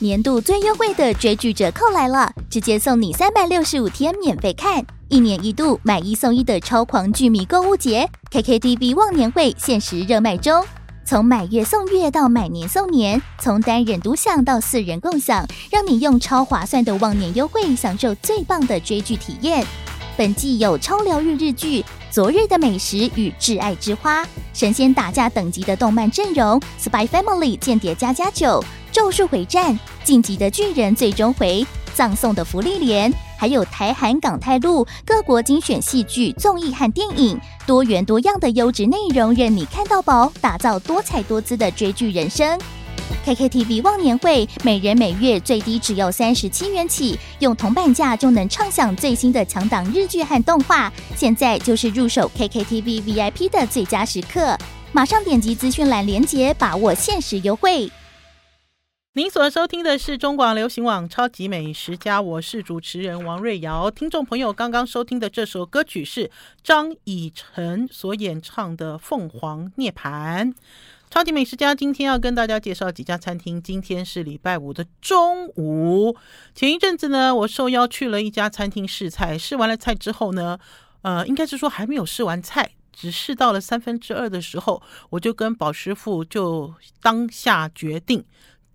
年度最优惠的追剧折扣来了，直接送你三百六十五天免费看，一年一度买一送一的超狂剧迷购物节，KKTV 忘年会限时热卖中。从买月送月到买年送年，从单人独享到四人共享，让你用超划算的忘年优惠享受最棒的追剧体验。本季有超疗愈日剧《昨日的美食与挚爱之花》，神仙打架等级的动漫阵容，《Spy Family》间谍家家酒。咒术回战、晋级的巨人最终回、葬送的福利莲，还有台韩港泰陆各国精选戏剧、综艺和电影，多元多样的优质内容，任你看到饱，打造多彩多姿的追剧人生。KKTV 忘年会，每人每月最低只要三十七元起，用铜板价就能畅享最新的强档日剧和动画。现在就是入手 KKTV VIP 的最佳时刻，马上点击资讯栏链接，把握限时优惠。您所收听的是中广流行网《超级美食家》，我是主持人王瑞瑶。听众朋友刚刚收听的这首歌曲是张以晨所演唱的《凤凰涅槃》。超级美食家今天要跟大家介绍几家餐厅。今天是礼拜五的中午。前一阵子呢，我受邀去了一家餐厅试菜，试完了菜之后呢，呃，应该是说还没有试完菜，只试到了三分之二的时候，我就跟宝师傅就当下决定。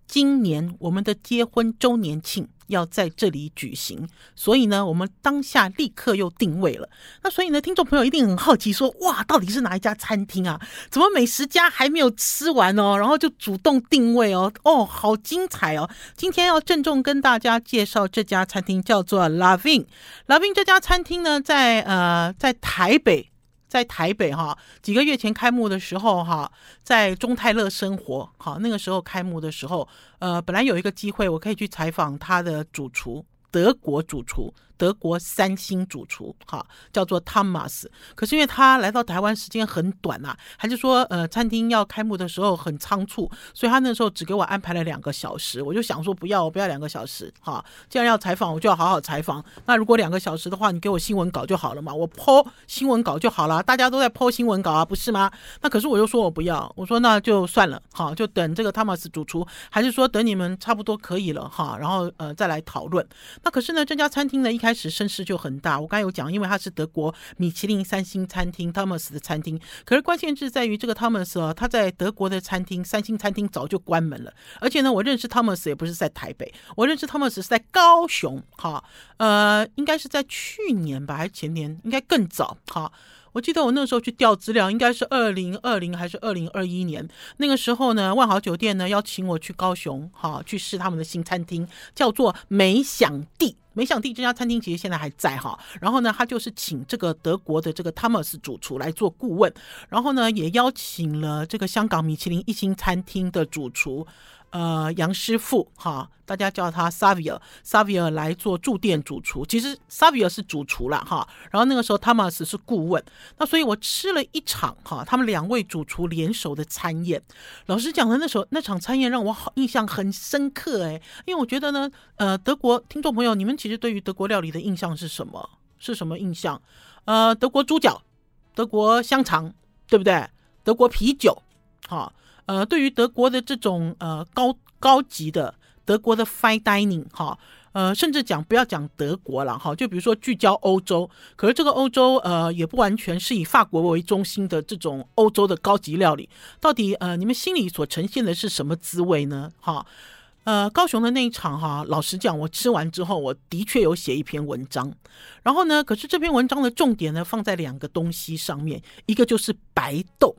今年我们的结婚周年庆要在这里举行，所以呢，我们当下立刻又定位了。那所以呢，听众朋友一定很好奇说，哇，到底是哪一家餐厅啊？怎么美食家还没有吃完哦，然后就主动定位哦？哦，好精彩哦！今天要郑重跟大家介绍这家餐厅，叫做 La Vigne。La Vigne 这家餐厅呢，在呃，在台北。在台北哈，几个月前开幕的时候哈，在中泰乐生活好，那个时候开幕的时候，呃，本来有一个机会，我可以去采访他的主厨，德国主厨。德国三星主厨，哈，叫做 Thomas。可是因为他来到台湾时间很短呐、啊，还是说，呃，餐厅要开幕的时候很仓促，所以他那时候只给我安排了两个小时。我就想说，不要，我不要两个小时，哈，既然要采访，我就要好好采访。那如果两个小时的话，你给我新闻稿就好了嘛，我 po 新闻稿就好了。大家都在 po 新闻稿啊，不是吗？那可是我就说我不要，我说那就算了，哈，就等这个 Thomas 主厨，还是说等你们差不多可以了，哈，然后呃再来讨论。那可是呢，这家餐厅呢一开始声势就很大，我刚才有讲，因为他是德国米其林三星餐厅 Thomas 的餐厅。可是关键是在于这个 Thomas 哦，他在德国的餐厅三星餐厅早就关门了。而且呢，我认识 Thomas 也不是在台北，我认识 Thomas 是在高雄。哈，呃，应该是在去年吧，还是前年？应该更早。哈。我记得我那时候去调资料，应该是二零二零还是二零二一年？那个时候呢，万豪酒店呢邀请我去高雄，哈，去试他们的新餐厅，叫做美享地。美享地这家餐厅其实现在还在哈。然后呢，他就是请这个德国的这个 Thomas 主厨来做顾问，然后呢，也邀请了这个香港米其林一星餐厅的主厨。呃，杨师傅哈，大家叫他 Savio，Savio 来做驻店主厨。其实 Savio 是主厨了哈，然后那个时候 Thomas 是顾问。那所以我吃了一场哈，他们两位主厨联手的餐宴。老实讲的，那时候那场餐宴让我好印象很深刻诶，因为我觉得呢，呃，德国听众朋友，你们其实对于德国料理的印象是什么？是什么印象？呃，德国猪脚，德国香肠，对不对？德国啤酒，哈。呃，对于德国的这种呃高高级的德国的 fine dining 哈，呃，甚至讲不要讲德国了哈，就比如说聚焦欧洲，可是这个欧洲呃也不完全是以法国为中心的这种欧洲的高级料理，到底呃你们心里所呈现的是什么滋味呢？哈，呃，高雄的那一场哈，老实讲，我吃完之后，我的确有写一篇文章，然后呢，可是这篇文章的重点呢放在两个东西上面，一个就是白豆。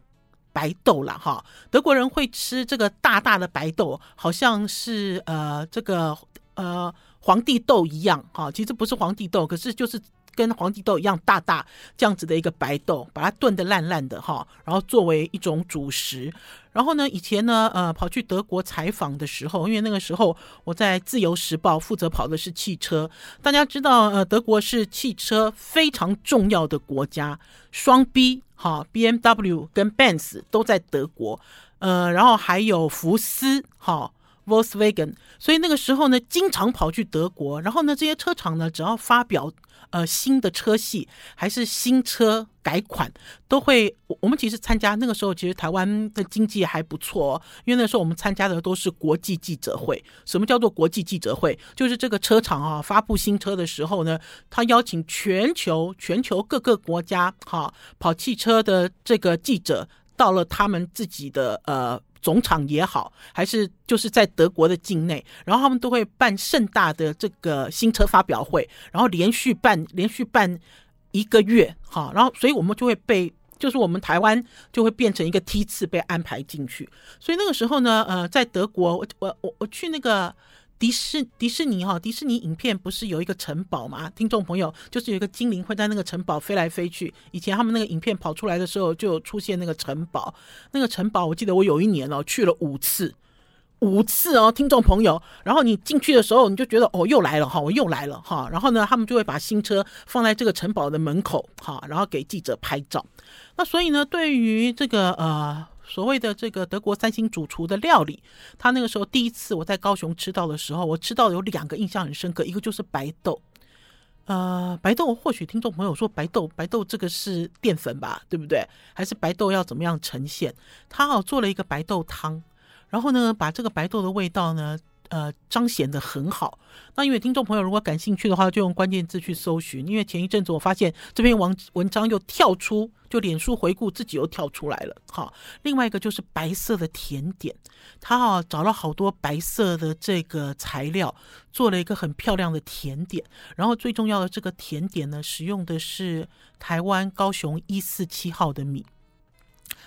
白豆了哈，德国人会吃这个大大的白豆，好像是呃这个呃皇帝豆一样哈，其实不是皇帝豆，可是就是跟皇帝豆一样大大这样子的一个白豆，把它炖得烂烂的哈，然后作为一种主食。然后呢，以前呢，呃，跑去德国采访的时候，因为那个时候我在《自由时报》负责跑的是汽车。大家知道，呃，德国是汽车非常重要的国家，双 B 哈，BMW 跟 Benz 都在德国，呃，然后还有福斯哈，Volkswagen，所以那个时候呢，经常跑去德国。然后呢，这些车厂呢，只要发表呃新的车系，还是新车改款，都会我们其实参加。那个时候，其实台湾的经济还不错哦，因为那时候我们参加的都是国际记者会。什么叫做国际记者会？就是这个车厂啊发布新车的时候呢，他邀请全球全球各个国家哈跑汽车的这个记者到了他们自己的呃。总厂也好，还是就是在德国的境内，然后他们都会办盛大的这个新车发表会，然后连续办连续办一个月，哈，然后所以我们就会被，就是我们台湾就会变成一个梯次被安排进去，所以那个时候呢，呃，在德国，我我我我去那个。迪士迪士尼哈，迪士尼影片不是有一个城堡吗？听众朋友，就是有一个精灵会在那个城堡飞来飞去。以前他们那个影片跑出来的时候，就出现那个城堡。那个城堡，我记得我有一年哦去了五次，五次哦，听众朋友。然后你进去的时候，你就觉得哦，又来了哈，我又来了哈。然后呢，他们就会把新车放在这个城堡的门口哈，然后给记者拍照。那所以呢，对于这个呃。所谓的这个德国三星主厨的料理，他那个时候第一次我在高雄吃到的时候，我吃到有两个印象很深刻，一个就是白豆，呃，白豆或许听众朋友说白豆，白豆这个是淀粉吧，对不对？还是白豆要怎么样呈现？他好做了一个白豆汤，然后呢，把这个白豆的味道呢。呃，彰显得很好。那因为听众朋友如果感兴趣的话，就用关键字去搜寻。因为前一阵子我发现这篇文文章又跳出，就脸书回顾自己又跳出来了。好，另外一个就是白色的甜点，他啊找了好多白色的这个材料，做了一个很漂亮的甜点。然后最重要的这个甜点呢，使用的是台湾高雄一四七号的米，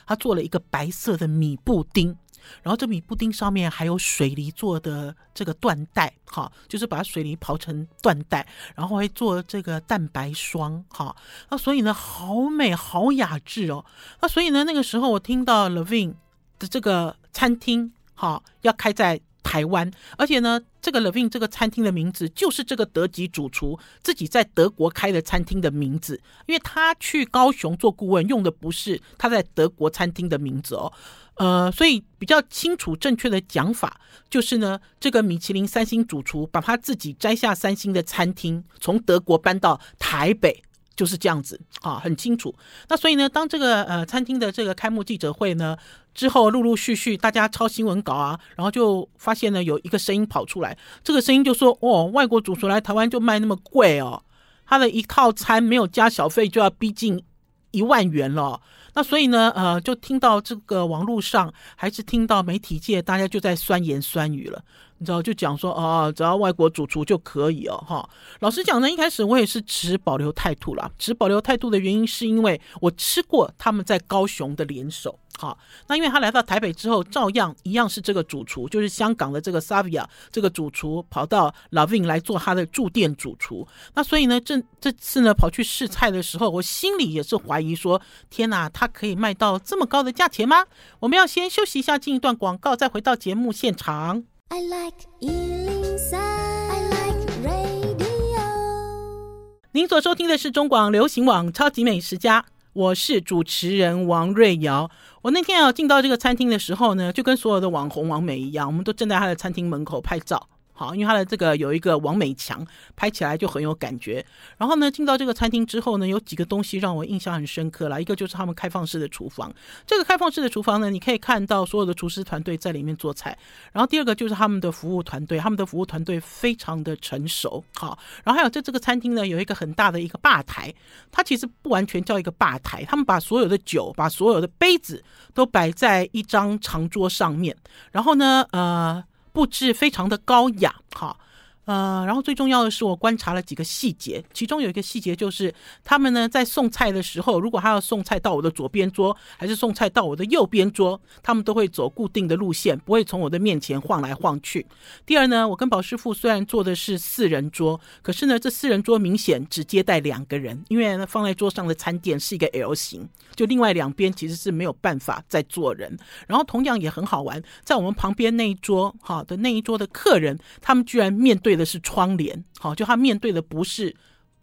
他做了一个白色的米布丁。然后这米布丁上面还有水泥做的这个缎带，哈，就是把水泥刨成缎带，然后还做这个蛋白霜，哈，那所以呢，好美，好雅致哦。那所以呢，那个时候我听到 Levin 的这个餐厅，哈，要开在台湾，而且呢，这个 Levin 这个餐厅的名字就是这个德籍主厨自己在德国开的餐厅的名字，因为他去高雄做顾问用的不是他在德国餐厅的名字哦。呃，所以比较清楚正确的讲法就是呢，这个米其林三星主厨把他自己摘下三星的餐厅从德国搬到台北，就是这样子啊，很清楚。那所以呢，当这个呃餐厅的这个开幕记者会呢之后，陆陆续续大家抄新闻稿啊，然后就发现呢有一个声音跑出来，这个声音就说：哦，外国主厨来台湾就卖那么贵哦，他的一套餐没有加小费就要逼近一万元了。那所以呢，呃，就听到这个网络上，还是听到媒体界，大家就在酸言酸语了。你知道，就讲说哦，只要外国主厨就可以哦，哈。老实讲呢，一开始我也是持保留态度啦。持保留态度的原因是因为我吃过他们在高雄的联手，哈。那因为他来到台北之后，照样一样是这个主厨，就是香港的这个 Savia 这个主厨跑到 Lavin 来做他的驻店主厨。那所以呢，这这次呢跑去试菜的时候，我心里也是怀疑说，天哪，他可以卖到这么高的价钱吗？我们要先休息一下，进一段广告，再回到节目现场。I like 103, I like radio。您所收听的是中广流行网《超级美食家》，我是主持人王瑞瑶。我那天要进到这个餐厅的时候呢，就跟所有的网红网美一样，我们都站在他的餐厅门口拍照。好，因为他的这个有一个王美强，拍起来就很有感觉。然后呢，进到这个餐厅之后呢，有几个东西让我印象很深刻啦。一个就是他们开放式的厨房，这个开放式的厨房呢，你可以看到所有的厨师团队在里面做菜。然后第二个就是他们的服务团队，他们的服务团队非常的成熟。好，然后还有在这个餐厅呢，有一个很大的一个吧台，它其实不完全叫一个吧台，他们把所有的酒、把所有的杯子都摆在一张长桌上面。然后呢，呃。布置非常的高雅，哈。呃，然后最重要的是，我观察了几个细节，其中有一个细节就是，他们呢在送菜的时候，如果他要送菜到我的左边桌，还是送菜到我的右边桌，他们都会走固定的路线，不会从我的面前晃来晃去。第二呢，我跟宝师傅虽然坐的是四人桌，可是呢，这四人桌明显只接待两个人，因为呢放在桌上的餐垫是一个 L 型，就另外两边其实是没有办法再坐人。然后同样也很好玩，在我们旁边那一桌，哈的那一桌的客人，他们居然面对的是窗帘，好，就他面对的不是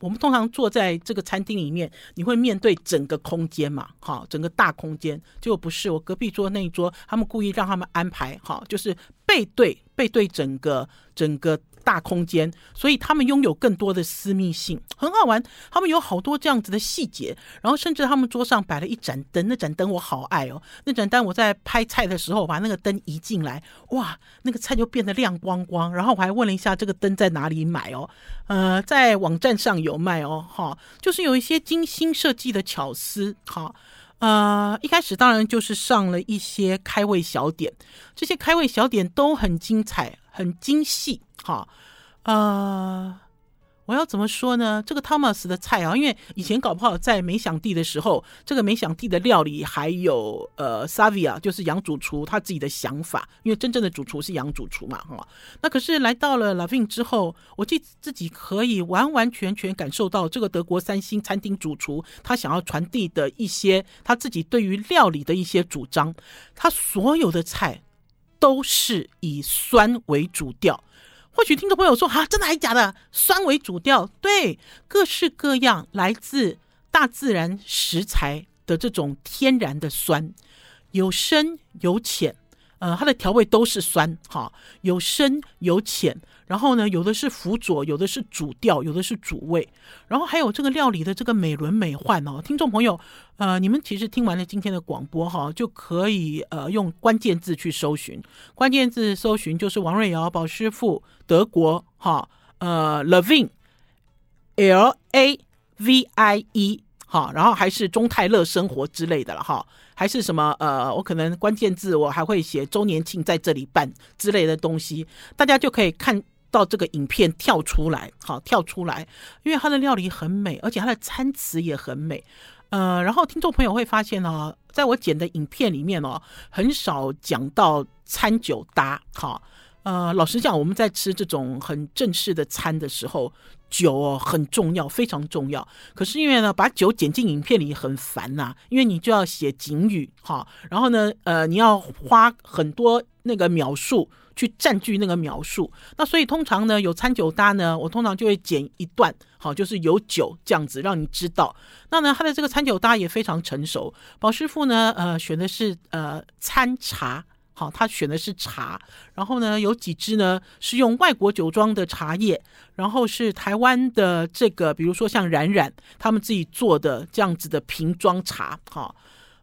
我们通常坐在这个餐厅里面，你会面对整个空间嘛，好，整个大空间，结果不是，我隔壁桌那一桌，他们故意让他们安排，好，就是背对背对整个整个。大空间，所以他们拥有更多的私密性，很好玩。他们有好多这样子的细节，然后甚至他们桌上摆了一盏灯，那盏灯我好爱哦。那盏灯我在拍菜的时候把那个灯移进来，哇，那个菜就变得亮光光。然后我还问了一下这个灯在哪里买哦，呃，在网站上有卖哦，哈，就是有一些精心设计的巧思，哈，呃，一开始当然就是上了一些开胃小点，这些开胃小点都很精彩。很精细，哈，呃，我要怎么说呢？这个 Thomas 的菜啊，因为以前搞不好在梅想地的时候，这个梅想地的料理还有呃 Savia 就是杨主厨他自己的想法，因为真正的主厨是杨主厨嘛，哈。那可是来到了 Lavin 之后，我记自己可以完完全全感受到这个德国三星餐厅主厨他想要传递的一些他自己对于料理的一些主张，他所有的菜。都是以酸为主调，或许听众朋友说：“哈，真的还是假的？酸为主调？”对，各式各样来自大自然食材的这种天然的酸，有深有浅。呃，它的调味都是酸，哈，有深有浅，然后呢，有的是辅佐，有的是主调，有的是主味，然后还有这个料理的这个美轮美奂哦。听众朋友，呃，你们其实听完了今天的广播哈，就可以呃用关键字去搜寻，关键字搜寻就是王瑞瑶宝师傅德国哈，呃，Lavin，L A V I E，好，然后还是中泰乐生活之类的了哈。还是什么呃，我可能关键字我还会写周年庆在这里办之类的东西，大家就可以看到这个影片跳出来，好，跳出来，因为它的料理很美，而且它的餐词也很美，呃，然后听众朋友会发现呢，在我剪的影片里面哦，很少讲到餐酒搭，好。呃，老实讲，我们在吃这种很正式的餐的时候，酒哦很重要，非常重要。可是因为呢，把酒剪进影片里很烦呐、因为你就要写警语哈，然后呢，呃，你要花很多那个描述去占据那个描述。那所以通常呢，有餐酒搭呢，我通常就会剪一段，好，就是有酒这样子，让你知道。那呢，他的这个餐酒搭也非常成熟。宝师傅呢，呃，选的是呃餐茶。好，他选的是茶，然后呢，有几支呢是用外国酒庄的茶叶，然后是台湾的这个，比如说像冉冉他们自己做的这样子的瓶装茶，好。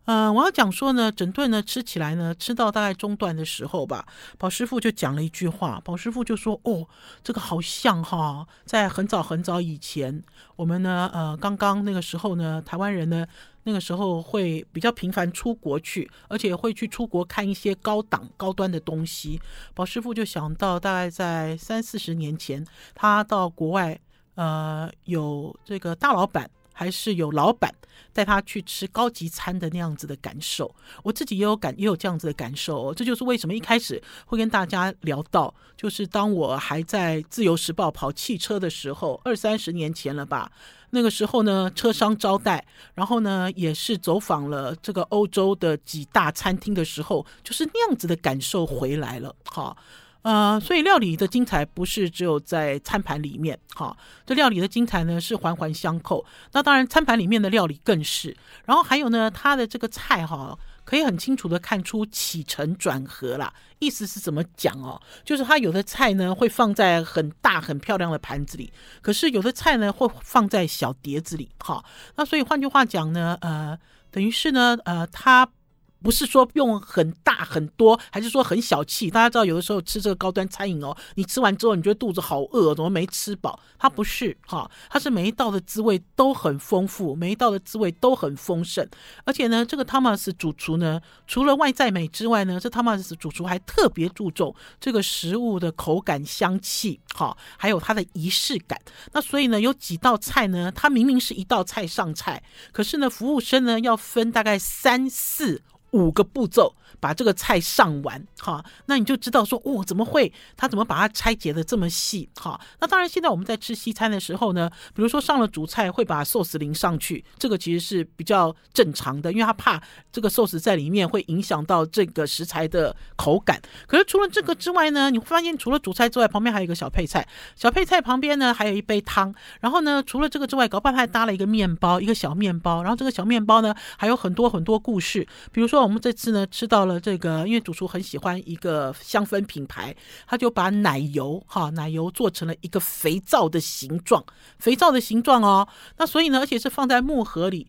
呃，我要讲说呢，整顿呢吃起来呢，吃到大概中段的时候吧，宝师傅就讲了一句话，宝师傅就说：“哦，这个好像哈，在很早很早以前，我们呢，呃，刚刚那个时候呢，台湾人呢，那个时候会比较频繁出国去，而且会去出国看一些高档高端的东西。宝师傅就想到，大概在三四十年前，他到国外，呃，有这个大老板。”还是有老板带他去吃高级餐的那样子的感受，我自己也有感，也有这样子的感受。这就是为什么一开始会跟大家聊到，就是当我还在自由时报跑汽车的时候，二三十年前了吧。那个时候呢，车商招待，然后呢，也是走访了这个欧洲的几大餐厅的时候，就是那样子的感受回来了。好。呃，所以料理的精彩不是只有在餐盘里面，哈，这料理的精彩呢是环环相扣。那当然，餐盘里面的料理更是。然后还有呢，它的这个菜哈，可以很清楚的看出起承转合啦。意思是怎么讲哦？就是它有的菜呢会放在很大很漂亮的盘子里，可是有的菜呢会放在小碟子里，哈。那所以换句话讲呢，呃，等于是呢，呃，它。不是说用很大很多，还是说很小气？大家知道，有的时候吃这个高端餐饮哦，你吃完之后你觉得肚子好饿，怎么没吃饱？它不是哈，它是每一道的滋味都很丰富，每一道的滋味都很丰盛。而且呢，这个 Thomas 主厨呢，除了外在美之外呢，这 Thomas 主厨还特别注重这个食物的口感、香气，哈，还有它的仪式感。那所以呢，有几道菜呢，它明明是一道菜上菜，可是呢，服务生呢要分大概三四。五个步骤把这个菜上完，哈，那你就知道说，哦，怎么会？他怎么把它拆解的这么细？哈，那当然，现在我们在吃西餐的时候呢，比如说上了主菜会把寿司淋上去，这个其实是比较正常的，因为他怕这个寿司在里面会影响到这个食材的口感。可是除了这个之外呢，你会发现除了主菜之外，旁边还有一个小配菜，小配菜旁边呢还有一杯汤，然后呢，除了这个之外，搞不好他还搭了一个面包，一个小面包，然后这个小面包呢还有很多很多故事，比如说。我们这次呢吃到了。这个，因为主厨很喜欢一个香氛品牌，他就把奶油哈奶油做成了一个肥皂的形状，肥皂的形状哦。那所以呢，而且是放在木盒里，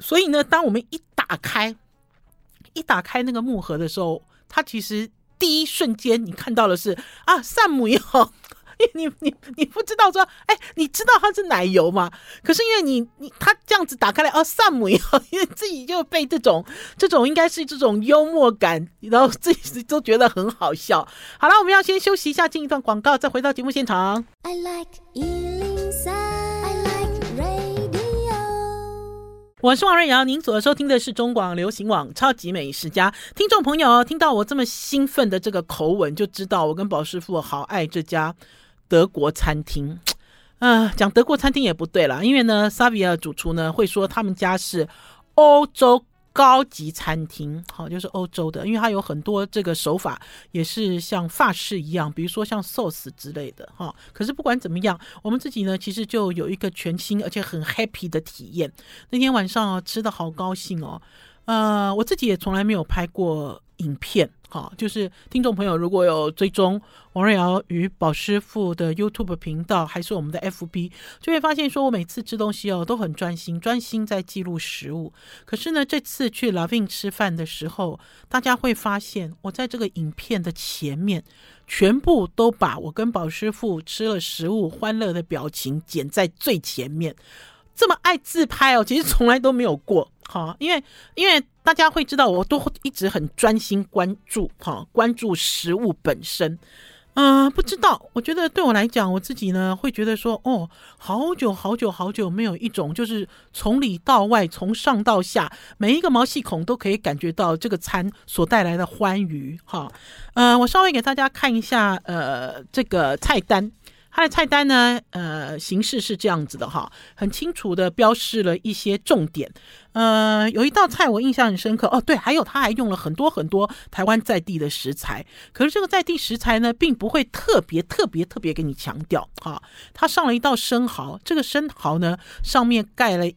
所以呢，当我们一打开，一打开那个木盒的时候，它其实第一瞬间你看到的是啊，萨姆油。你你你不知道说，哎、欸，你知道它是奶油吗？可是因为你你它这样子打开来哦，萨姆油，因为自己就被这种这种应该是这种幽默感，然后自己都觉得很好笑。好了，我们要先休息一下，进一段广告，再回到节目现场。I like 103, I like radio。我是王瑞瑶，您所收听的是中广流行网超级美食家。听众朋友听到我这么兴奋的这个口吻，就知道我跟宝师傅好爱这家。德国餐厅，啊、呃，讲德国餐厅也不对了，因为呢，Savia 主厨呢会说他们家是欧洲高级餐厅，好，就是欧洲的，因为它有很多这个手法也是像法式一样，比如说像 sauce 之类的，哈。可是不管怎么样，我们自己呢其实就有一个全新而且很 happy 的体验。那天晚上吃的好高兴哦，呃，我自己也从来没有拍过影片。好，就是听众朋友如果有追踪王瑞瑶与宝师傅的 YouTube 频道，还是我们的 FB，就会发现说我每次吃东西哦都很专心，专心在记录食物。可是呢，这次去 l o v i n 吃饭的时候，大家会发现我在这个影片的前面，全部都把我跟宝师傅吃了食物欢乐的表情剪在最前面。这么爱自拍哦，其实从来都没有过。好，因为因为大家会知道，我都一直很专心关注哈，关注食物本身。嗯、不知道，我觉得对我来讲，我自己呢会觉得说，哦，好久好久好久没有一种就是从里到外，从上到下，每一个毛细孔都可以感觉到这个餐所带来的欢愉。哈，呃，我稍微给大家看一下，呃，这个菜单。它的菜单呢，呃，形式是这样子的哈，很清楚的标示了一些重点。呃，有一道菜我印象很深刻哦，对，还有他还用了很多很多台湾在地的食材。可是这个在地食材呢，并不会特别特别特别给你强调哈。他上了一道生蚝，这个生蚝呢，上面盖了。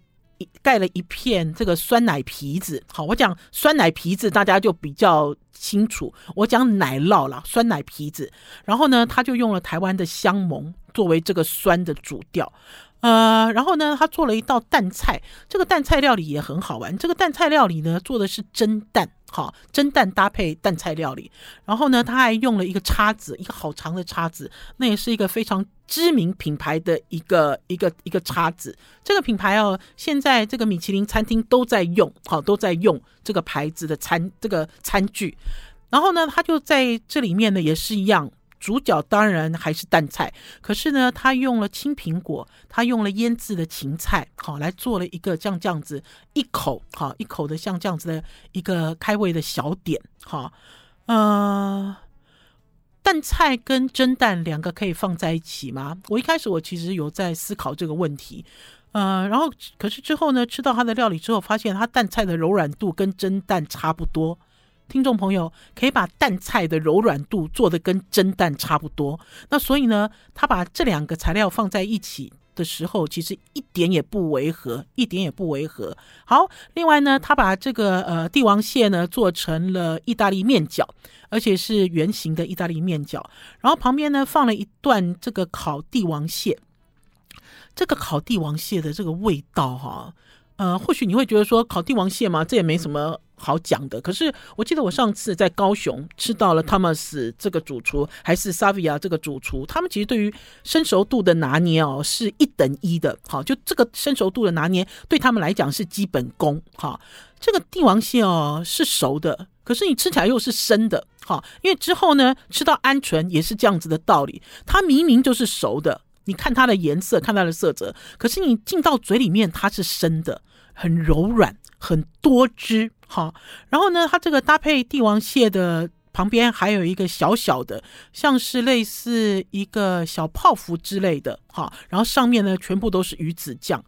盖了一片这个酸奶皮子，好，我讲酸奶皮子，大家就比较清楚。我讲奶酪啦，酸奶皮子，然后呢，他就用了台湾的香檬作为这个酸的主调。呃，然后呢，他做了一道蛋菜，这个蛋菜料理也很好玩。这个蛋菜料理呢，做的是蒸蛋，好，蒸蛋搭配蛋菜料理。然后呢，他还用了一个叉子，一个好长的叉子，那也是一个非常知名品牌的一个一个一个叉子。这个品牌哦，现在这个米其林餐厅都在用，好，都在用这个牌子的餐这个餐具。然后呢，他就在这里面呢，也是一样。主角当然还是蛋菜，可是呢，他用了青苹果，他用了腌制的芹菜，好来做了一个像这样子一口，好一口的像这样子的一个开胃的小点，好，呃，蛋菜跟蒸蛋两个可以放在一起吗？我一开始我其实有在思考这个问题，呃，然后可是之后呢，吃到他的料理之后，发现他蛋菜的柔软度跟蒸蛋差不多。听众朋友可以把蛋菜的柔软度做的跟蒸蛋差不多，那所以呢，他把这两个材料放在一起的时候，其实一点也不违和，一点也不违和。好，另外呢，他把这个呃帝王蟹呢做成了意大利面饺，而且是圆形的意大利面饺，然后旁边呢放了一段这个烤帝王蟹，这个烤帝王蟹的这个味道哈，呃，或许你会觉得说烤帝王蟹嘛，这也没什么。好讲的，可是我记得我上次在高雄吃到了 Thomas 这个主厨，还是 Savia 这个主厨，他们其实对于生熟度的拿捏哦，是一等一的。好，就这个生熟度的拿捏，对他们来讲是基本功。哈，这个帝王蟹哦是熟的，可是你吃起来又是生的。哈，因为之后呢吃到鹌鹑也是这样子的道理，它明明就是熟的，你看它的颜色，看它的色泽，可是你进到嘴里面它是生的，很柔软，很多汁。好，然后呢，它这个搭配帝王蟹的旁边还有一个小小的，像是类似一个小泡芙之类的，好，然后上面呢全部都是鱼子酱，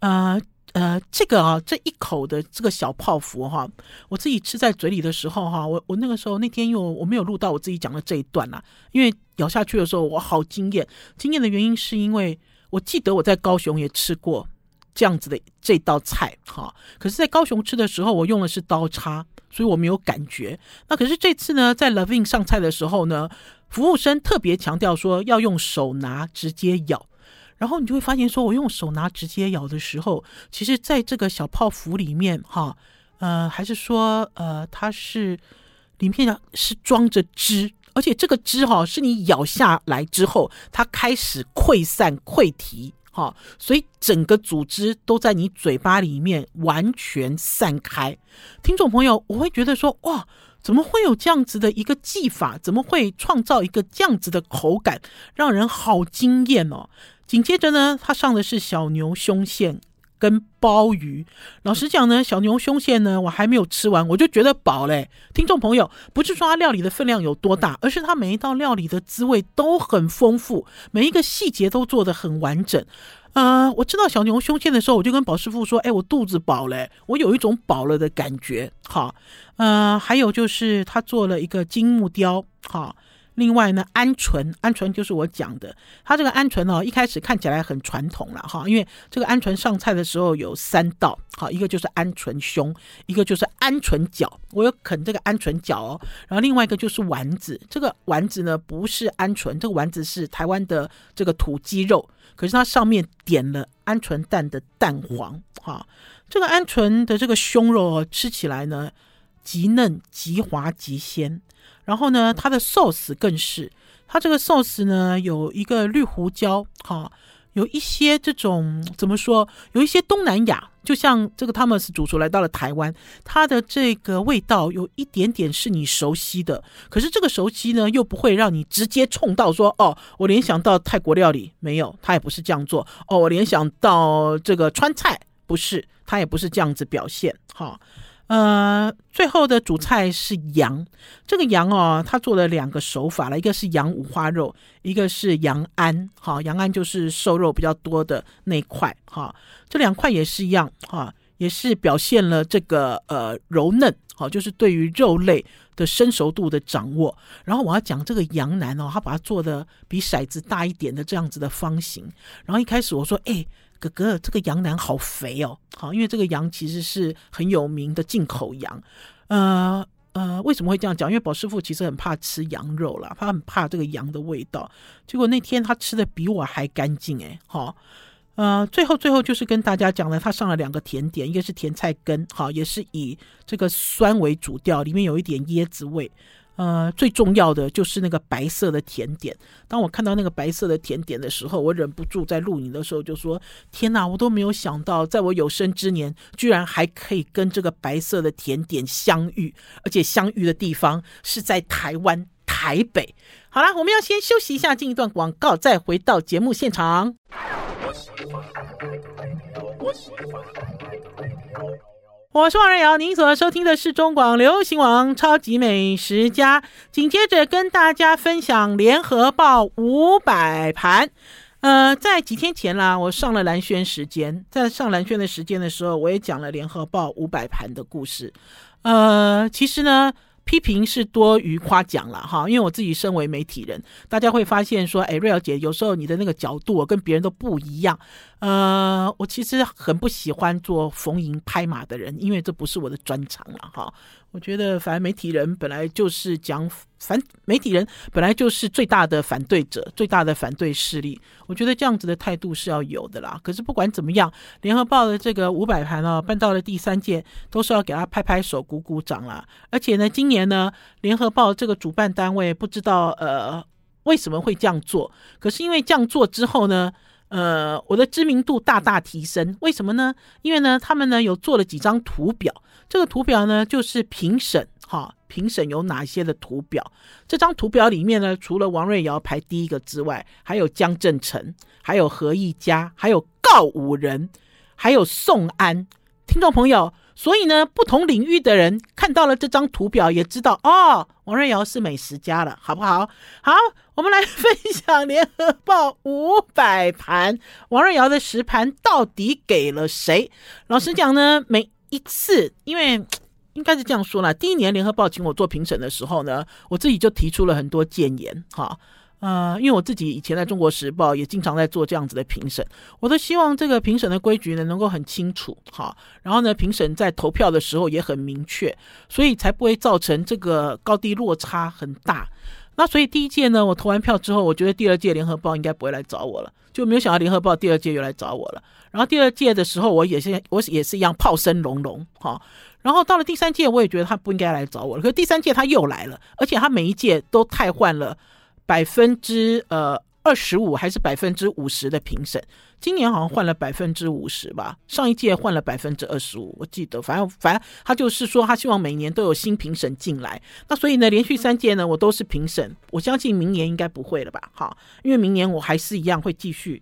呃呃，这个啊这一口的这个小泡芙哈，我自己吃在嘴里的时候哈，我我那个时候那天因为我没有录到我自己讲的这一段啦，因为咬下去的时候我好惊艳，惊艳的原因是因为我记得我在高雄也吃过。这样子的这道菜哈。可是，在高雄吃的时候，我用的是刀叉，所以我没有感觉。那可是这次呢，在 Levin 上菜的时候呢，服务生特别强调说要用手拿直接咬。然后你就会发现，说我用手拿直接咬的时候，其实在这个小泡芙里面，哈，呃，还是说，呃，它是里面呢是装着汁，而且这个汁哈，是你咬下来之后，它开始溃散溃堤，好，所以整个组织都在你嘴巴里面完全散开。听众朋友，我会觉得说，哇，怎么会有这样子的一个技法？怎么会创造一个这样子的口感，让人好惊艳哦！紧接着呢，他上的是小牛胸腺跟鲍鱼。老实讲呢，小牛胸腺呢，我还没有吃完，我就觉得饱嘞。听众朋友，不是说它料理的分量有多大，而是它每一道料理的滋味都很丰富，每一个细节都做得很完整。呃，我知道小牛胸腺的时候，我就跟宝师傅说：“哎，我肚子饱嘞，我有一种饱了的感觉。”好，呃，还有就是他做了一个金木雕，好。另外呢，鹌鹑，鹌鹑就是我讲的，它这个鹌鹑哦，一开始看起来很传统了哈，因为这个鹌鹑上菜的时候有三道，好，一个就是鹌鹑胸，一个就是鹌鹑脚，我有啃这个鹌鹑脚哦，然后另外一个就是丸子，这个丸子呢不是鹌鹑，这个丸子是台湾的这个土鸡肉，可是它上面点了鹌鹑蛋的蛋黄，哈，这个鹌鹑的这个胸肉哦，吃起来呢极嫩极滑极鲜。然后呢，它的 sauce 更是，它这个 sauce 呢有一个绿胡椒，哈，有一些这种怎么说，有一些东南亚，就像这个 Thomas 主厨来到了台湾，它的这个味道有一点点是你熟悉的，可是这个熟悉呢又不会让你直接冲到说，哦，我联想到泰国料理，没有，它也不是这样做，哦，我联想到这个川菜，不是，它也不是这样子表现，哈。呃，最后的主菜是羊，这个羊哦，他做了两个手法了，一个是羊五花肉，一个是羊鞍，哈，羊鞍就是瘦肉比较多的那一块，哈，这两块也是一样，哈，也是表现了这个呃柔嫩，好，就是对于肉类的生熟度的掌握。然后我要讲这个羊腩哦，他把它做的比骰子大一点的这样子的方形。然后一开始我说，哎。哥哥，这个羊腩好肥哦，好，因为这个羊其实是很有名的进口羊，呃呃，为什么会这样讲？因为宝师傅其实很怕吃羊肉啦，他很怕这个羊的味道。结果那天他吃的比我还干净，诶。好，呃，最后最后就是跟大家讲了，他上了两个甜点，一个是甜菜根，好，也是以这个酸为主调，里面有一点椰子味。呃，最重要的就是那个白色的甜点。当我看到那个白色的甜点的时候，我忍不住在录影的时候就说：“天哪，我都没有想到，在我有生之年，居然还可以跟这个白色的甜点相遇，而且相遇的地方是在台湾台北。”好啦，我们要先休息一下，进一段广告，再回到节目现场。我是王瑞瑶，您所收听的是中广流行网超级美食家。紧接着跟大家分享联合报五百盘。呃，在几天前啦，我上了蓝轩时间，在上蓝轩的时间的时候，我也讲了联合报五百盘的故事。呃，其实呢。批评是多于夸奖了哈，因为我自己身为媒体人，大家会发现说，哎，瑞瑶姐有时候你的那个角度跟别人都不一样。呃，我其实很不喜欢做逢迎拍马的人，因为这不是我的专长了哈。我觉得反正媒体人本来就是讲反媒体人本来就是最大的反对者，最大的反对势力。我觉得这样子的态度是要有的啦。可是不管怎么样，联合报的这个五百盘哦，办到了第三届，都是要给他拍拍手、鼓鼓掌啦。而且呢，今年呢，联合报这个主办单位不知道呃为什么会这样做，可是因为这样做之后呢，呃，我的知名度大大提升。为什么呢？因为呢，他们呢有做了几张图表。这个图表呢，就是评审哈，评审有哪些的图表？这张图表里面呢，除了王瑞瑶排第一个之外，还有江振成，还有何一家，还有告五人，还有宋安。听众朋友，所以呢，不同领域的人看到了这张图表，也知道哦，王瑞瑶是美食家了，好不好？好，我们来分享联合报五百盘，王瑞瑶的十盘到底给了谁？老实讲呢，每一次，因为应该是这样说啦。第一年联合报请我做评审的时候呢，我自己就提出了很多建言，哈，呃，因为我自己以前在中国时报也经常在做这样子的评审，我都希望这个评审的规矩呢能够很清楚，哈，然后呢，评审在投票的时候也很明确，所以才不会造成这个高低落差很大。那所以第一届呢，我投完票之后，我觉得第二届联合报应该不会来找我了，就没有想到联合报第二届又来找我了。然后第二届的时候，我也是我也是一样炮声隆隆，哈。然后到了第三届，我也觉得他不应该来找我了，可是第三届他又来了，而且他每一届都太换了。百分之呃二十五还是百分之五十的评审，今年好像换了百分之五十吧，上一届换了百分之二十五，我记得，反正反正他就是说他希望每年都有新评审进来，那所以呢，连续三届呢我都是评审，我相信明年应该不会了吧，哈，因为明年我还是一样会继续。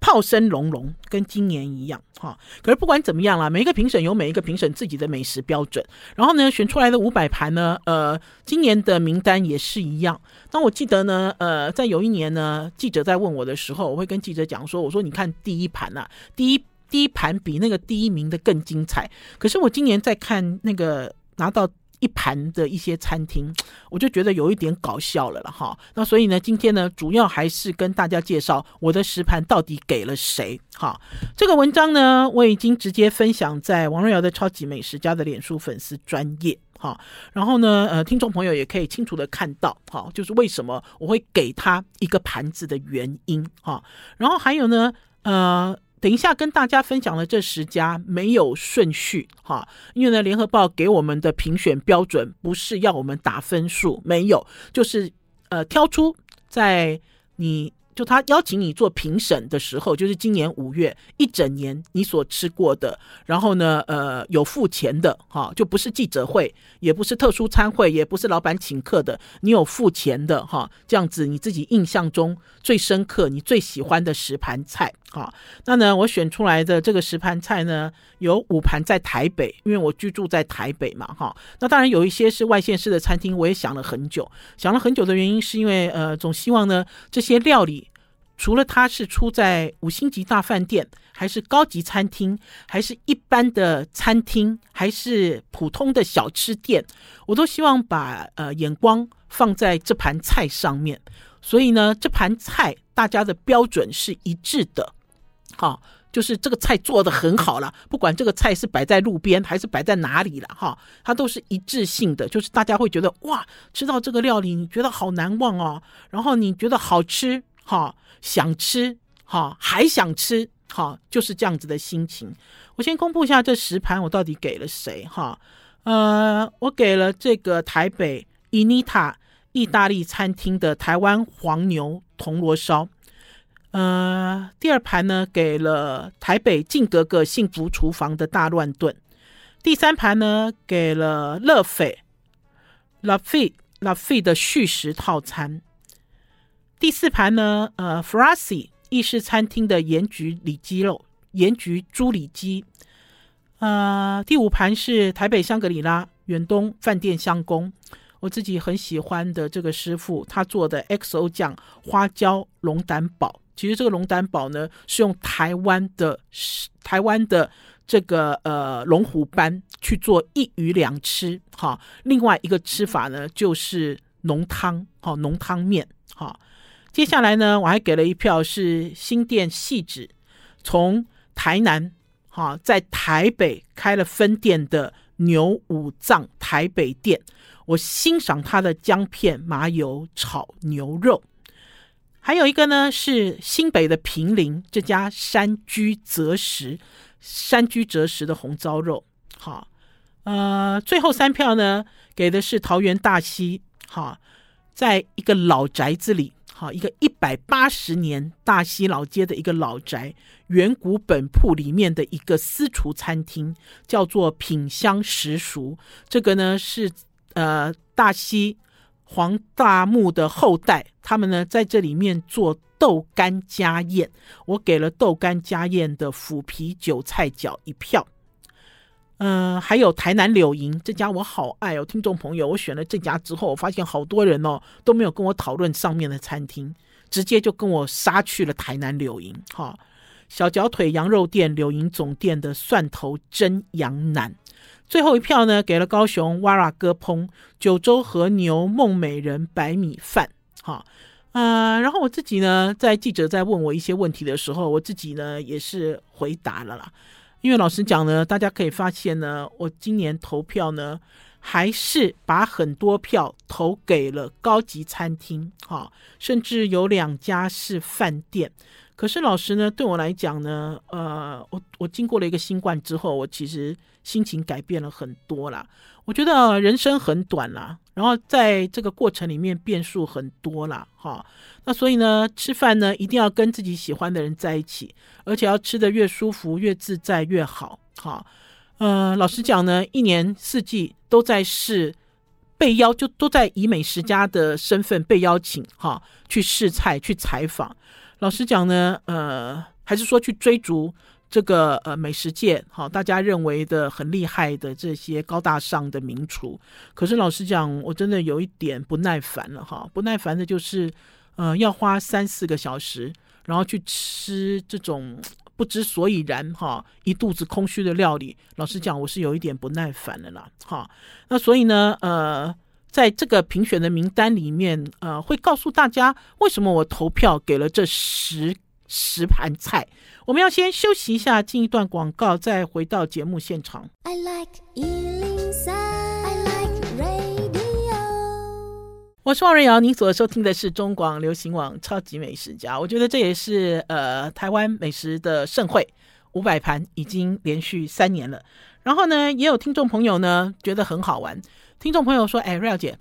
炮声隆隆，跟今年一样哈。可是不管怎么样啦，每一个评审有每一个评审自己的美食标准。然后呢，选出来的五百盘呢，呃，今年的名单也是一样。那我记得呢，呃，在有一年呢，记者在问我的时候，我会跟记者讲说：“我说你看第一盘啊，第一第一盘比那个第一名的更精彩。可是我今年在看那个拿到。”一盘的一些餐厅，我就觉得有一点搞笑了了哈。那所以呢，今天呢，主要还是跟大家介绍我的食盘到底给了谁哈。这个文章呢，我已经直接分享在王瑞瑶的超级美食家的脸书粉丝专页哈。然后呢，呃，听众朋友也可以清楚的看到哈，就是为什么我会给他一个盘子的原因哈。然后还有呢，呃。等一下，跟大家分享的这十家没有顺序哈，因为呢，联合报给我们的评选标准不是要我们打分数，没有，就是呃挑出在你。就他邀请你做评审的时候，就是今年五月一整年你所吃过的，然后呢，呃，有付钱的哈，就不是记者会，也不是特殊餐会，也不是老板请客的，你有付钱的哈，这样子你自己印象中最深刻、你最喜欢的十盘菜哈。那呢，我选出来的这个十盘菜呢，有五盘在台北，因为我居住在台北嘛哈。那当然有一些是外县市的餐厅，我也想了很久，想了很久的原因是因为呃，总希望呢这些料理。除了它是出在五星级大饭店，还是高级餐厅，还是一般的餐厅，还是普通的小吃店，我都希望把呃眼光放在这盘菜上面。所以呢，这盘菜大家的标准是一致的，哈，就是这个菜做的很好了，不管这个菜是摆在路边还是摆在哪里了，哈，它都是一致性的，就是大家会觉得哇，吃到这个料理你觉得好难忘哦，然后你觉得好吃。好，想吃，好，还想吃，好，就是这样子的心情。我先公布一下这十盘，我到底给了谁？哈，呃，我给了这个台北伊妮塔意大利餐厅的台湾黄牛铜锣烧。呃，第二盘呢，给了台北静格格幸福厨房的大乱炖。第三盘呢，给了乐斐拉菲拉菲的续食套餐。第四盘呢，呃，Frasi 意式餐厅的盐焗里脊肉，盐焗猪里脊。呃，第五盘是台北香格里拉远东饭店香宫，我自己很喜欢的这个师傅他做的 XO 酱花椒龙胆堡。其实这个龙胆堡呢，是用台湾的台湾的这个呃龙虎斑去做一鱼两吃哈。另外一个吃法呢，就是浓汤哈，浓汤面哈。接下来呢，我还给了一票是新店细致，从台南哈在台北开了分店的牛五脏台北店，我欣赏他的姜片麻油炒牛肉。还有一个呢是新北的平林这家山居择食，山居择食的红烧肉。好，呃，最后三票呢给的是桃园大溪，哈，在一个老宅子里。好，一个一百八十年大溪老街的一个老宅，远古本铺里面的一个私厨餐厅，叫做品香食熟。这个呢是呃大溪黄大木的后代，他们呢在这里面做豆干家宴，我给了豆干家宴的腐皮韭菜饺一票。嗯、还有台南柳营这家我好爱哦，听众朋友，我选了这家之后，我发现好多人哦都没有跟我讨论上面的餐厅，直接就跟我杀去了台南柳营。哈，小脚腿羊肉店柳营总店的蒜头蒸羊腩，最后一票呢给了高雄哇啦哥烹九州和牛梦美人白米饭。哈，呃，然后我自己呢，在记者在问我一些问题的时候，我自己呢也是回答了啦。因为老实讲呢，大家可以发现呢，我今年投票呢，还是把很多票投给了高级餐厅，哈，甚至有两家是饭店。可是老实呢，对我来讲呢，呃，我我经过了一个新冠之后，我其实心情改变了很多啦。我觉得人生很短啦，然后在这个过程里面变数很多啦，哈。那所以呢，吃饭呢一定要跟自己喜欢的人在一起，而且要吃得越舒服、越自在越好。哈，呃，老实讲呢，一年四季都在试被邀，就都在以美食家的身份被邀请哈去试菜、去采访。老实讲呢，呃，还是说去追逐。这个呃美食界好，大家认为的很厉害的这些高大上的名厨，可是老实讲，我真的有一点不耐烦了哈。不耐烦的就是，呃，要花三四个小时，然后去吃这种不知所以然哈，一肚子空虚的料理。老实讲，我是有一点不耐烦了啦。哈，那所以呢，呃，在这个评选的名单里面，呃，会告诉大家为什么我投票给了这十。十盘菜，我们要先休息一下，进一段广告，再回到节目现场。I like 103, I like radio。我是王瑞瑶，您所收听的是中广流行网《超级美食家》。我觉得这也是呃台湾美食的盛会，五百盘已经连续三年了。然后呢，也有听众朋友呢觉得很好玩。听众朋友说：“哎，瑞瑶姐，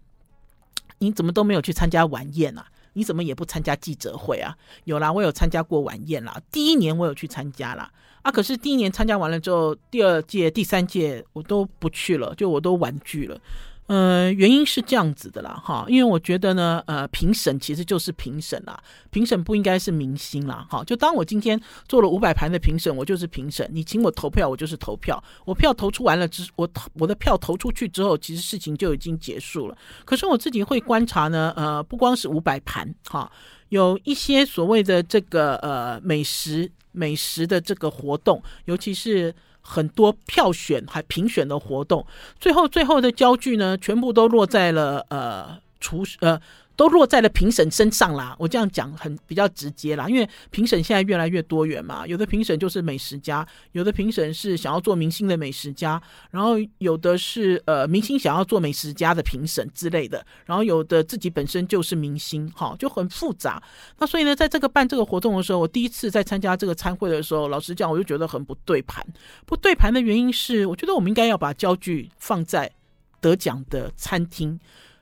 你怎么都没有去参加晚宴啊？”你怎么也不参加记者会啊？有啦，我有参加过晚宴啦。第一年我有去参加啦，啊，可是第一年参加完了之后，第二届、第三届我都不去了，就我都婉拒了。呃，原因是这样子的啦，哈，因为我觉得呢，呃，评审其实就是评审啦，评审不应该是明星啦，哈，就当我今天做了五百盘的评审，我就是评审，你请我投票，我就是投票，我票投出完了之，我我的票投出去之后，其实事情就已经结束了。可是我自己会观察呢，呃，不光是五百盘，哈，有一些所谓的这个呃美食美食的这个活动，尤其是。很多票选还评选的活动，最后最后的焦距呢，全部都落在了呃厨呃。都落在了评审身上啦，我这样讲很比较直接啦，因为评审现在越来越多元嘛，有的评审就是美食家，有的评审是想要做明星的美食家，然后有的是呃明星想要做美食家的评审之类的，然后有的自己本身就是明星，哈，就很复杂。那所以呢，在这个办这个活动的时候，我第一次在参加这个餐会的时候，老实讲，我就觉得很不对盘。不对盘的原因是，我觉得我们应该要把焦距放在得奖的餐厅。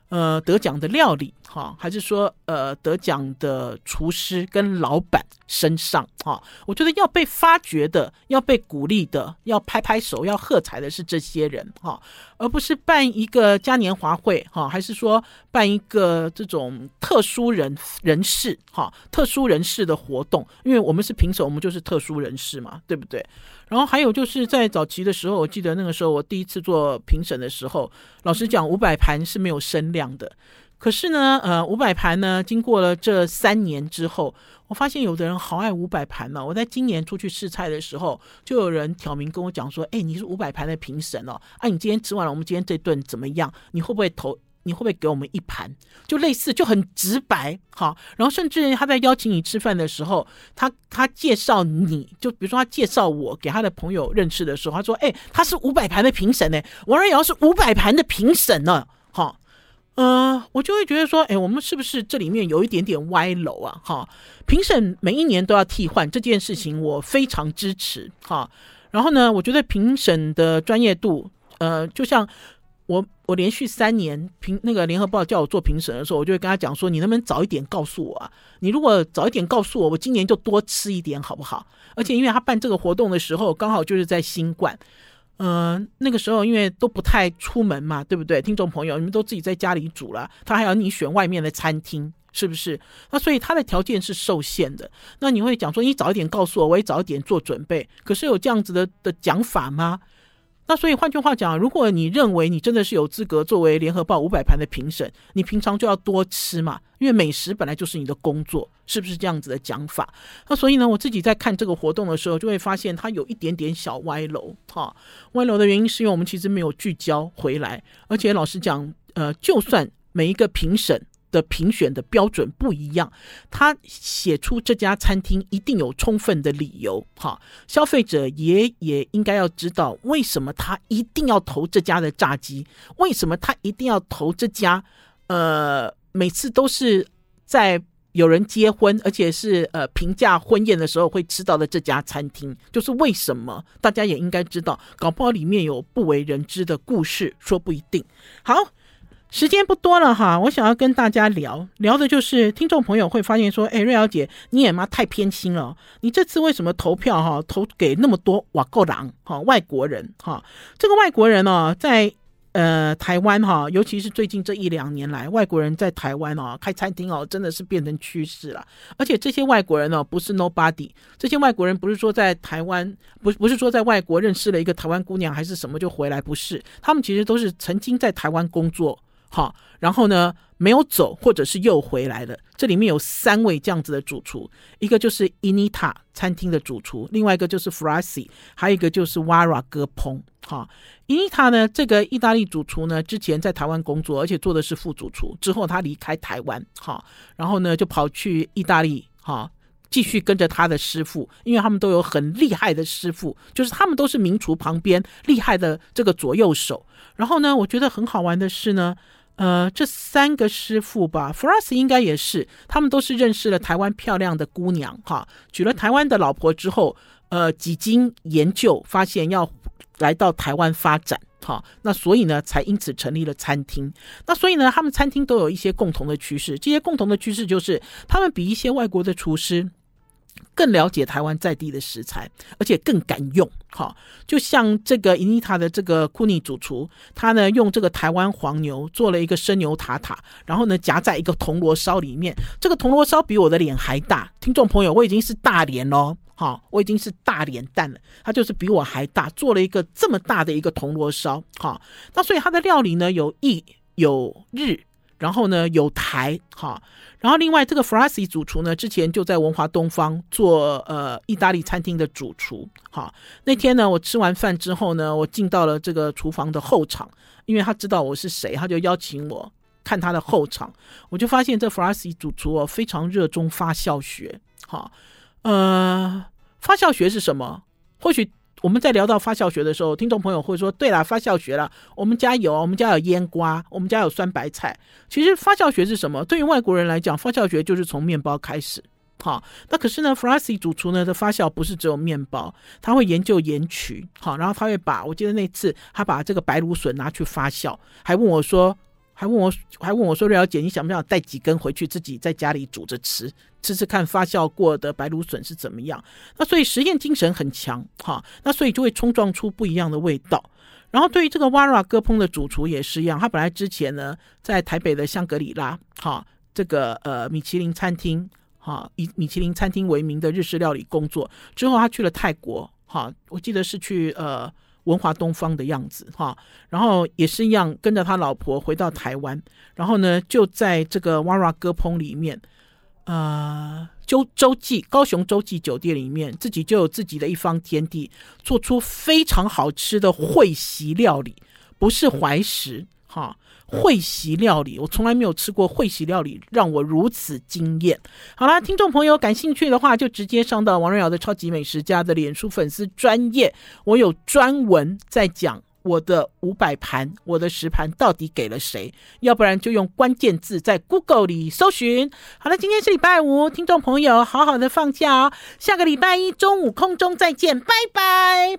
呃，得奖的料理哈，还是说呃得奖的厨师跟老板身上哈？我觉得要被发掘的，要被鼓励的，要拍拍手，要喝彩的是这些人哈，而不是办一个嘉年华会哈，还是说办一个这种特殊人人士哈，特殊人士的活动？因为我们是评审，我们就是特殊人士嘛，对不对？然后还有就是在早期的时候，我记得那个时候我第一次做评审的时候，老实讲，五百盘是没有声量的。可是呢，呃，五百盘呢，经过了这三年之后，我发现有的人好爱五百盘呢。我在今年出去试菜的时候，就有人挑明跟我讲说：“哎，你是五百盘的评审哦，啊，你今天吃完了，我们今天这顿怎么样？你会不会投？”你会不会给我们一盘？就类似，就很直白，好。然后甚至他在邀请你吃饭的时候，他他介绍你，就比如说他介绍我给他的朋友认识的时候，他说：“哎，他是五百盘的评审呢，王瑞瑶是五百盘的评审呢。”好，呃，我就会觉得说，哎，我们是不是这里面有一点点歪楼啊？哈，评审每一年都要替换这件事情，我非常支持。哈，然后呢，我觉得评审的专业度，呃，就像。我我连续三年评那个联合报叫我做评审的时候，我就会跟他讲说：“你能不能早一点告诉我啊？你如果早一点告诉我，我今年就多吃一点，好不好？”而且因为他办这个活动的时候，刚好就是在新冠，嗯、那个时候因为都不太出门嘛，对不对？听众朋友，你们都自己在家里煮了，他还要你选外面的餐厅，是不是？那所以他的条件是受限的。那你会讲说：“你早一点告诉我，我也早一点做准备。”可是有这样子的的讲法吗？那所以换句话讲，如果你认为你真的是有资格作为联合报五百盘的评审，你平常就要多吃嘛，因为美食本来就是你的工作，是不是这样子的讲法？那所以呢，我自己在看这个活动的时候，就会发现它有一点点小歪楼哈。歪楼的原因是因为我们其实没有聚焦回来，而且老实讲，呃，就算每一个评审的评选的标准不一样，他写出这家餐厅一定有充分的理由，哈，消费者也也应该要知道为什么他一定要投这家的炸鸡，为什么他一定要投这家，呃，每次都是在有人结婚，而且是呃平价婚宴的时候会吃到的这家餐厅，就是为什么大家也应该知道，搞不好里面有不为人知的故事，说不一定。好。时间不多了哈，我想要跟大家聊聊的就是听众朋友会发现说，哎，瑞瑶姐你也妈太偏心了，你这次为什么投票哈投给那么多瓦够狼哈外国人哈？这个外国人呢，在呃台湾哈，尤其是最近这一两年来，外国人在台湾哦开餐厅哦，真的是变成趋势了。而且这些外国人呢，不是 nobody，这些外国人不是说在台湾不不是说在外国认识了一个台湾姑娘还是什么就回来，不是，他们其实都是曾经在台湾工作。好，然后呢，没有走，或者是又回来了。这里面有三位这样子的主厨，一个就是 Inita 餐厅的主厨，另外一个就是 Frasi，还有一个就是 Wara 割烹。哈，Inita 呢，这个意大利主厨呢，之前在台湾工作，而且做的是副主厨。之后他离开台湾，哈，然后呢就跑去意大利，哈，继续跟着他的师傅，因为他们都有很厉害的师傅，就是他们都是名厨旁边厉害的这个左右手。然后呢，我觉得很好玩的是呢。呃，这三个师傅吧，Fras 应该也是，他们都是认识了台湾漂亮的姑娘哈，娶了台湾的老婆之后，呃，几经研究发现要来到台湾发展哈，那所以呢，才因此成立了餐厅。那所以呢，他们餐厅都有一些共同的趋势，这些共同的趋势就是他们比一些外国的厨师。更了解台湾在地的食材，而且更敢用。哈，就像这个伊尼塔的这个库尼主厨，他呢用这个台湾黄牛做了一个生牛塔塔，然后呢夹在一个铜锣烧里面。这个铜锣烧比我的脸还大，听众朋友，我已经是大脸喽，哈，我已经是大脸蛋了。他就是比我还大，做了一个这么大的一个铜锣烧，哈。那所以他的料理呢有意有日。然后呢，有台哈，然后另外这个 Frasi 主厨呢，之前就在文华东方做呃意大利餐厅的主厨哈。那天呢，我吃完饭之后呢，我进到了这个厨房的后场，因为他知道我是谁，他就邀请我看他的后场。我就发现这 Frasi 主厨哦，非常热衷发酵学哈。呃，发酵学是什么？或许。我们在聊到发酵学的时候，听众朋友会说：“对啦，发酵学啦，我们家有，我们家有腌瓜，我们家有酸白菜。其实发酵学是什么？对于外国人来讲，发酵学就是从面包开始。好，那可是呢，Frasi 主厨呢的发酵不是只有面包，他会研究盐曲。好，然后他会把，我记得那次他把这个白芦笋拿去发酵，还问我说。”还问我，还问我说：“瑞小姐，你想不想带几根回去自己在家里煮着吃，吃吃看发酵过的白芦笋是怎么样？”那所以实验精神很强，哈，那所以就会冲撞出不一样的味道。然后对于这个 Wara 割烹的主厨也是一样，他本来之前呢在台北的香格里拉，哈，这个呃米其林餐厅，哈，以米其林餐厅为名的日式料理工作，之后他去了泰国，哈，我记得是去呃。文华东方的样子哈，然后也是一样跟着他老婆回到台湾，然后呢就在这个哇哇歌棚里面，呃，洲洲际高雄洲际酒店里面，自己就有自己的一方天地，做出非常好吃的会席料理，不是怀石哈。会席料理，我从来没有吃过会席料理，让我如此惊艳。好啦，听众朋友感兴趣的话，就直接上到王瑞瑶的超级美食家的脸书粉丝专页，我有专文在讲我的五百盘，我的十盘到底给了谁？要不然就用关键字在 Google 里搜寻。好了，今天是礼拜五，听众朋友好好的放假哦，下个礼拜一中午空中再见，拜拜。